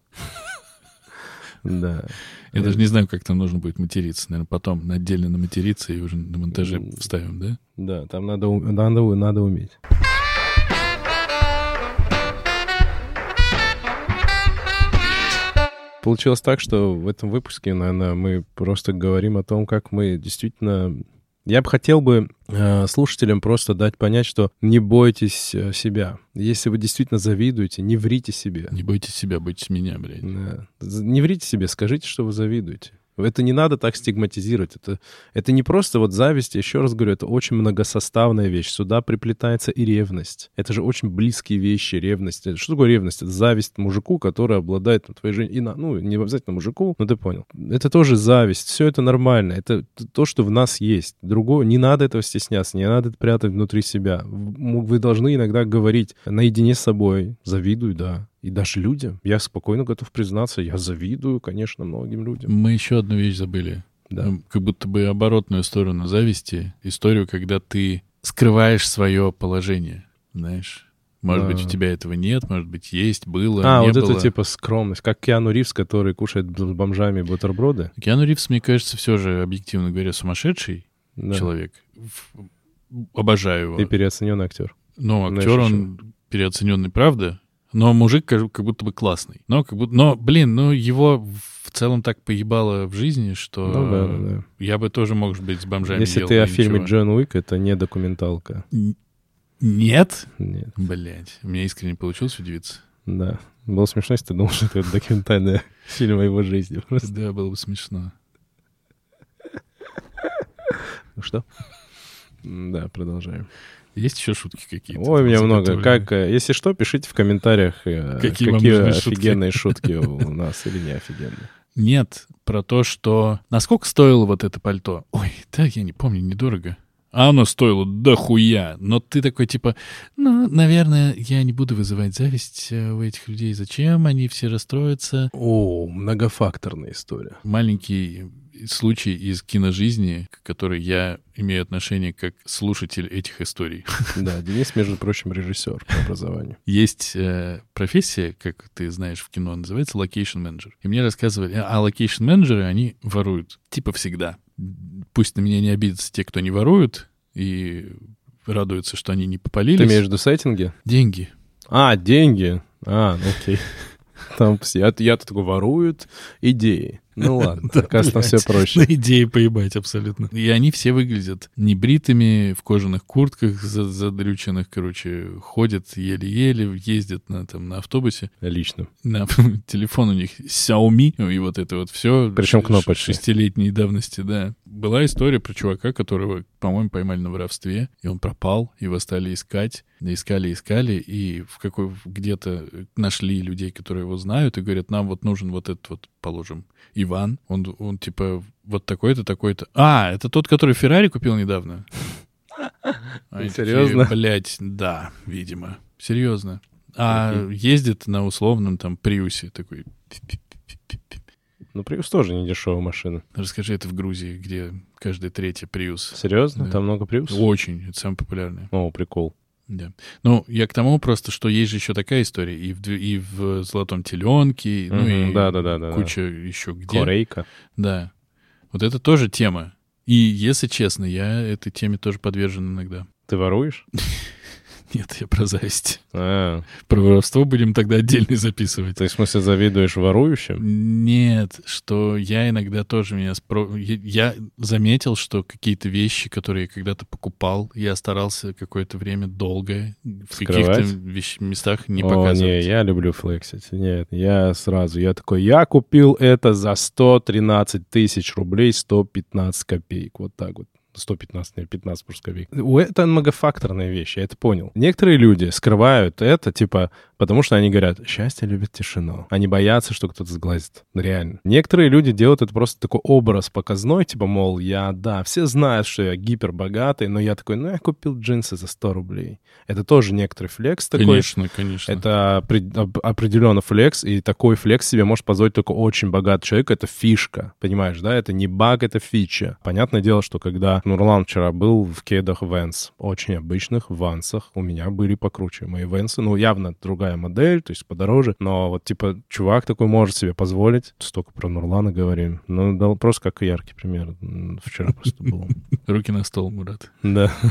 да. Я даже не знаю, как там нужно будет материться. Наверное, потом отдельно наматериться и уже на монтаже вставим, да? Да, там надо, у- надо, у- надо уметь. Получилось так, что в этом выпуске, наверное, мы просто говорим о том, как мы действительно... Я бы хотел бы э, слушателям просто дать понять, что не бойтесь э, себя. Если вы действительно завидуете, не врите себе. Не бойтесь себя, бойтесь меня, блядь. Да. Не врите себе, скажите, что вы завидуете. Это не надо так стигматизировать. Это, это не просто вот зависть, еще раз говорю, это очень многосоставная вещь. Сюда приплетается и ревность. Это же очень близкие вещи, ревность. Что такое ревность? Это зависть мужику, который обладает твоей жизнью. И на, ну, не обязательно мужику, но ты понял. Это тоже зависть. Все это нормально. Это то, что в нас есть. Другого, не надо этого стесняться, не надо это прятать внутри себя. Вы должны иногда говорить наедине с собой. Завидую, да. И даже людям. Я спокойно готов признаться, я завидую, конечно, многим людям. Мы еще одну вещь забыли. Да. Ну, Как будто бы оборотную сторону зависти. Историю, когда ты скрываешь свое положение, знаешь. Может Да. быть, у тебя этого нет, может быть, есть, было, А, не вот было. это типа скромность. Как Киану Ривз, который кушает с бомжами бутерброды. Киану Ривз, мне кажется, все же, объективно говоря, сумасшедший Да. человек. Обожаю его. И переоцененный актер. Но актер, он переоцененный, правда. Но мужик как, как будто бы классный. Но, как будто, но, блин, ну его в целом так поебало в жизни, что Ну да, да, да. я бы тоже, может быть, с бомжами Если ты о фильме ничего. Джон Уик, это не документалка. Нет? Нет, Блять, у меня искренне получилось удивиться. да. Было смешно, если ты думал, что это документальный [laughs] фильм о его жизни. Просто. Да, было бы смешно. Ну Что? Да, продолжаем. Есть еще шутки какие-то? Ой, у меня много. заготовленные? Как, э, если что, пишите в комментариях, э, Какие какие, нужны шутки. офигенные шутки [laughs] у нас или не офигенные. Нет, про то, что... Насколько стоило вот это пальто? Ой, да, я не помню, недорого. А оно стоило дохуя. Но ты такой, типа, ну, наверное, я не буду вызывать зависть э, у этих людей. Зачем? Они все расстроятся. О, многофакторная история. Маленький случай из киножизни, к которой я имею отношение как слушатель этих историй. [laughs] Да, Денис, между прочим, режиссер по образованию. Есть э, профессия, как ты знаешь в кино, называется location manager. И мне рассказывали, а location менеджеры, они воруют, типа всегда. Пусть на меня не обидятся те, кто не воруют, и радуются, что они не попалились. Ты виду сеттинги? Деньги. А, деньги. А, окей. [laughs] Там я, я-то такой воруют идеи. Ну [laughs] ладно, оказывается, все проще. На идеи поебать абсолютно. И они все выглядят небритыми, в кожаных куртках за- задрюченных, короче, ходят еле-еле, ездят на, там, на автобусе. Лично. На [laughs] телефон у них Xiaomi, и вот это вот все. Причем кнопочный. Шестилетней давности, да. Была история про чувака, которого, по-моему, поймали на воровстве, и он пропал, его стали искать. Искали, искали, и в какой где-то нашли людей, которые его знают, и говорят, нам вот нужен вот этот вот, положим, Иван. Он, он типа вот такой-то, такой-то. А, это тот, который Феррари купил недавно? [laughs] Серьезно? Блять, да, видимо. Серьезно. А ездит на условном там Приусе такой. Ну, Приус тоже не дешевая машина. Расскажи это в Грузии, где каждый третий Приус. Серьезно? Да. Там много Приус? Очень, это самое популярное. О, прикол. Да. Ну, я к тому просто, что есть же еще такая история. И в, и в «Золотом теленке», ну Мгм, и да-да-да-да-да. куча еще где. Корейка. Да. Вот это тоже тема. И, если честно, я этой теме тоже подвержен иногда. Ты воруешь? [laughs] Нет, я про зависть. А, Про воровство будем тогда отдельно записывать. ты в смысле завидуешь ворующим? Нет, что я иногда тоже меня спро... Я, заметил, что какие-то вещи, которые я когда-то покупал, я старался какое-то время долго в каких-то вещ- местах не О, показывать. не, я люблю флексить. Нет, я сразу, я такой, я купил это за 113 тысяч рублей 115 копеек. Вот так вот. 115, нет, 15 просто копеек. У- Это многофакторная вещь, я это понял. Некоторые люди скрывают это, типа, потому что они говорят, счастье любит тишину. Они боятся, что кто-то сглазит. Реально. Некоторые люди делают это просто такой образ показной, типа, мол, я, да, все знают, что я гипербогатый, но я такой, ну, я купил джинсы за 100 рублей. Это тоже некоторый флекс такой. Конечно, конечно. Это опре- оп- определенно флекс, и такой флекс себе может позволить только очень богатый человек. Это фишка, понимаешь, да? Это не баг, это фича. Понятное дело, что когда Нурлан вчера был в кедах Венс, очень обычных вансах, у меня были покруче мои Венсы. Ну, явно другая модель, то есть подороже, но вот, типа, чувак такой может себе позволить. Столько про Нурлана говорим. Ну, да, просто как яркий пример. Вчера просто был. [laughs] Руки на стол, Мурат. Да. [laughs]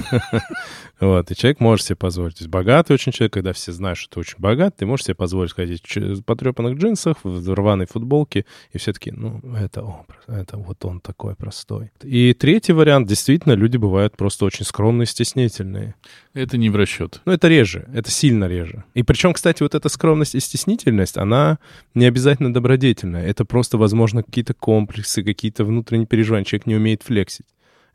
Вот, и человек может себе позволить. То есть богатый очень человек, когда все знают, что ты очень богат, ты можешь себе позволить ходить в потрепанных джинсах, в рваной футболке, и все таки ну, это образ, это вот он такой простой. И третий вариант, действительно, люди бывают просто очень скромные, стеснительные. Это не в расчет. Но это реже, это сильно реже. И причем, кстати, вот эта скромность и стеснительность, она не обязательно добродетельная. Это просто, возможно, какие-то комплексы, какие-то внутренние переживания. Человек не умеет флексить.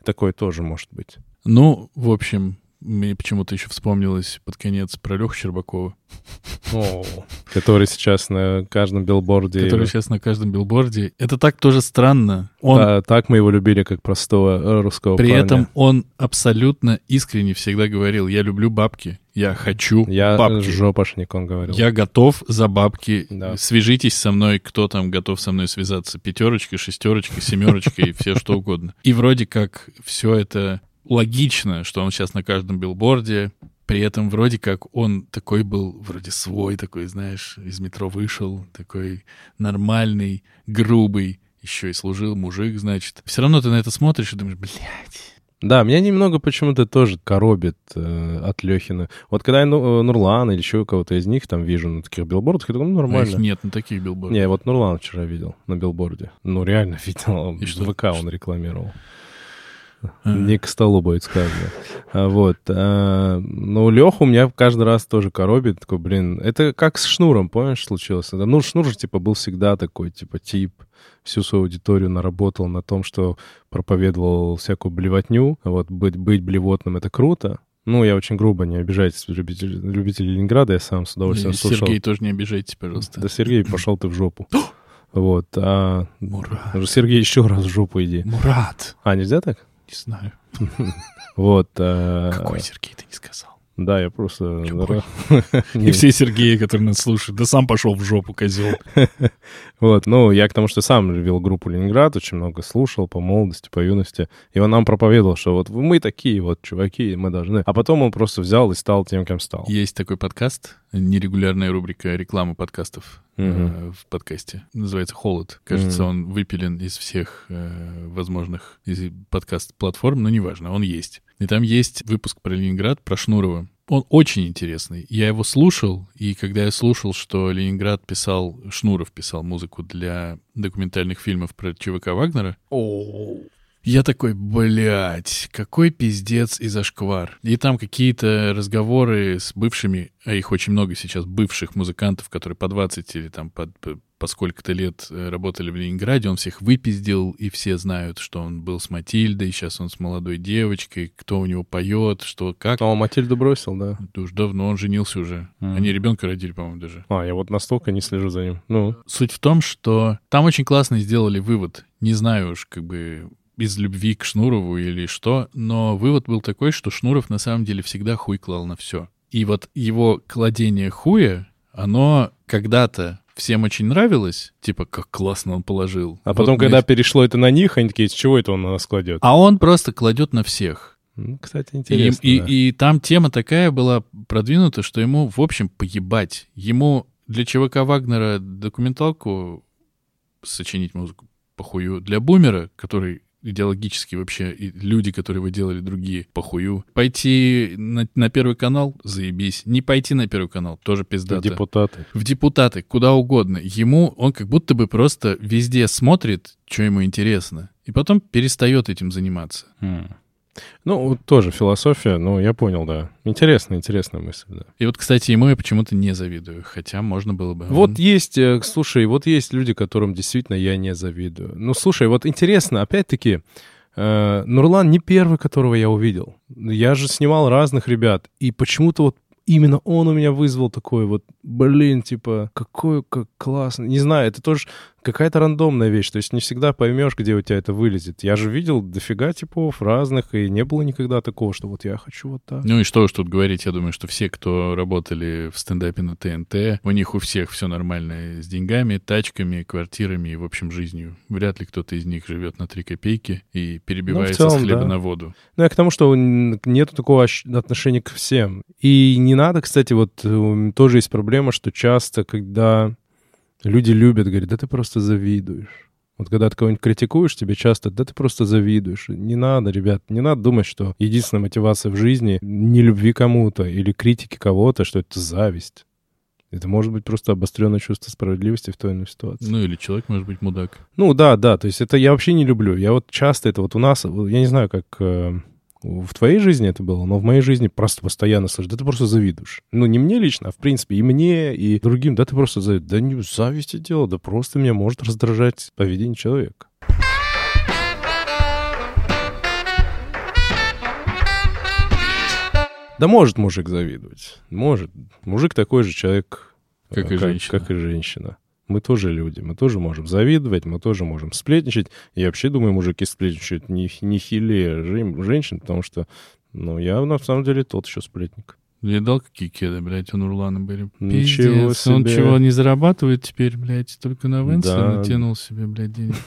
Такое тоже может быть. Ну, в общем, мне почему-то еще вспомнилось под конец про Леху Щербакова, Который сейчас на каждом билборде. который сейчас на каждом билборде. Это так тоже странно. Он Да, так мы его любили, как простого э, русского При парня. этом он абсолютно искренне всегда говорил, я люблю бабки, я хочу Я бабки. жопошник, он говорил. Я готов за бабки. Да. Свяжитесь со мной, кто там готов со мной связаться. Пятерочка, шестерочка, семерочка и все что угодно. И вроде как все это логично, что он сейчас на каждом билборде. При этом вроде как он такой был, вроде свой такой, знаешь, из метро вышел, такой нормальный, грубый, еще и служил мужик, значит. Все равно ты на это смотришь и думаешь, блядь, Да, меня немного почему-то тоже коробит э, от Лехина. Вот когда я ну, э, Нурлана или еще кого-то из них там вижу на таких билбордах, я думаю, ну, А нормально. их нет на таких билбордах. Не, вот Нурлан вчера видел на билборде. Ну, реально [laughs] видел. И что? ВК он рекламировал. А. Не к столу будет сказано. А, Вот. а, Но Леху у меня каждый раз тоже коробит. Такой, блин, это как с Шнуром, помнишь, случилось? Ну, Шнур же, типа, был всегда такой, типа, тип. Всю свою аудиторию наработал на том, что проповедовал всякую блевотню. Вот быть, быть блевотным — это круто. Ну, я очень грубо, не обижайтесь, любители, любители Ленинграда, я сам с удовольствием И слушал. Сергей, тоже не обижайтесь, пожалуйста. Да, Сергей, пошел ты в жопу. [gasps] Вот, а... Мурат. Сергей, еще раз в жопу иди. Мурат. А, нельзя так? Не знаю. [laughs] Вот. а, Какой Сергей ты не сказал? Да, я просто... И [laughs] все Сергеи, которые нас слушают. Да сам пошел в жопу, козел. [laughs] Вот, ну, я к тому, что сам вел группу Ленинград, очень много слушал по молодости, по юности. И он нам проповедовал, что вот мы такие вот чуваки, мы должны... А потом он просто взял и стал тем, кем стал. Есть такой подкаст, нерегулярная рубрика рекламы подкастов э, Мгм. в подкасте. Называется «Холод». Кажется, Мгм. он выпилен из всех э, возможных подкаст-платформ, но неважно, он есть. И там есть выпуск про Ленинград, про Шнурова. Он очень интересный. Я его слушал, и когда я слушал, что Ленинград писал, Шнуров писал музыку для документальных фильмов про ЧВК Вагнера, я такой, блядь, какой пиздец и зашквар. И там какие-то разговоры с бывшими, а их очень много сейчас, бывших музыкантов, которые по 20 или там по, по- сколько-то лет э, работали в Ленинграде, он всех выпиздил, и все знают, что он был с Матильдой, сейчас он с молодой девочкой, кто у него поет, что как. О, Матильду бросил, да. Это уж давно он женился уже. Мгм. Они ребенка родили, по-моему, даже. А, я вот настолько не слежу за ним. Ну, Суть в том, что там очень классно сделали вывод. Не знаю уж, как бы из любви к Шнурову или что, но вывод был такой, что Шнуров на самом деле всегда хуй клал на все. И вот его кладение хуя, оно когда-то всем очень нравилось, типа, как классно он положил. а Вот потом, на когда эти- перешло это на них, они такие, с чего это он на нас кладет? А он просто кладет на всех. Ну, кстати, И, интересно. и- да. и там тема такая была продвинута, что ему, в общем, поебать. Ему для ЧВК Вагнера документалку сочинить музыку похую. Для Бумера, который идеологически вообще, и люди, которые вы делали другие, похую. Пойти на, на Первый канал, заебись. Не пойти на Первый канал, тоже пиздато. Депутаты. В депутаты, куда угодно. Ему, он как будто бы просто везде смотрит, что ему интересно. И потом перестает этим заниматься. Ну, вот тоже философия, ну, я понял, да. Интересная, интересная мысль, да. И вот, кстати, ему я почему-то не завидую, хотя можно было бы. Вот есть, э, слушай, вот есть люди, которым действительно я не завидую. Ну, слушай, вот интересно, опять-таки, э, Нурлан не первый, которого я увидел. Я же снимал разных ребят, и почему-то вот именно он у меня вызвал такой вот, блин, типа, какой как классно. Не знаю, это тоже какая-то рандомная вещь, то есть не всегда поймешь, где у тебя это вылезет. Я же видел дофига типов разных, и не было никогда такого, что вот я хочу вот так. Ну и что уж тут говорить, я думаю, что все, кто работали в стендапе на ТНТ, у них у всех все нормально с деньгами, тачками, квартирами и, в общем, жизнью. Вряд ли кто-то из них живет на три копейки и перебивается Ну, целом, с хлеба да. на воду. Ну, я к тому, что нету такого отношения к всем. И не надо, кстати, вот э, тоже есть проблема, что часто, когда люди любят, говорят, да ты просто завидуешь. Вот когда ты кого-нибудь критикуешь, тебе часто, да ты просто завидуешь. Не надо, ребят, не надо думать, что единственная мотивация в жизни не любви кому-то или критики кого-то, что это зависть. Это может быть просто обостренное чувство справедливости в той или иной ситуации. Ну или человек может быть мудак. Ну да, да, то есть это я вообще не люблю. Я вот часто это вот у нас, я не знаю, как э, в твоей жизни это было, но в моей жизни просто постоянно слышу, да ты просто завидуешь. Ну не мне лично, а в принципе и мне, и другим, да ты просто завидуешь. Да не зависти дело, да просто меня может раздражать поведение человека. Да может мужик завидовать, может. Мужик такой же человек, Как э, и женщина. Как и женщина. Мы тоже люди, мы тоже можем завидовать, мы тоже можем сплетничать. Я вообще думаю, мужики сплетничают не, не хилее жен- женщин, потому что, ну, я на самом деле тот еще сплетник. Видал, какие кеды, блядь, у Нурлана были? Ничего Пиздец, Он себе. чего, не зарабатывает теперь, блядь, только на Венсе Да. натянул себе, блядь, денег. [laughs]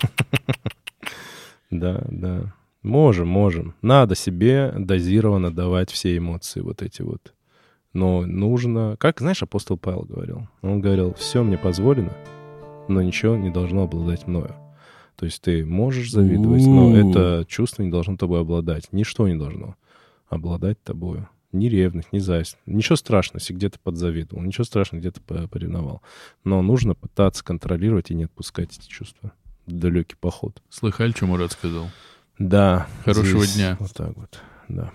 Да, да. Можем, можем. Надо себе дозированно давать все эмоции вот эти вот. Но нужно... Как, знаешь, апостол Павел говорил? Он говорил, все мне позволено, но ничего не должно обладать мною. То есть ты можешь завидовать, но это чувство не должно тобой обладать. Ничто не должно обладать тобою. Ни ревность, ни зависть. Ничего страшного, если где-то подзавидовал. Ничего страшного, где-то поревновал. Но нужно пытаться контролировать и не отпускать эти чувства. Далекий поход. Слыхали, что Мурат сказал? Да. Хорошего здесь дня. Вот так вот, да.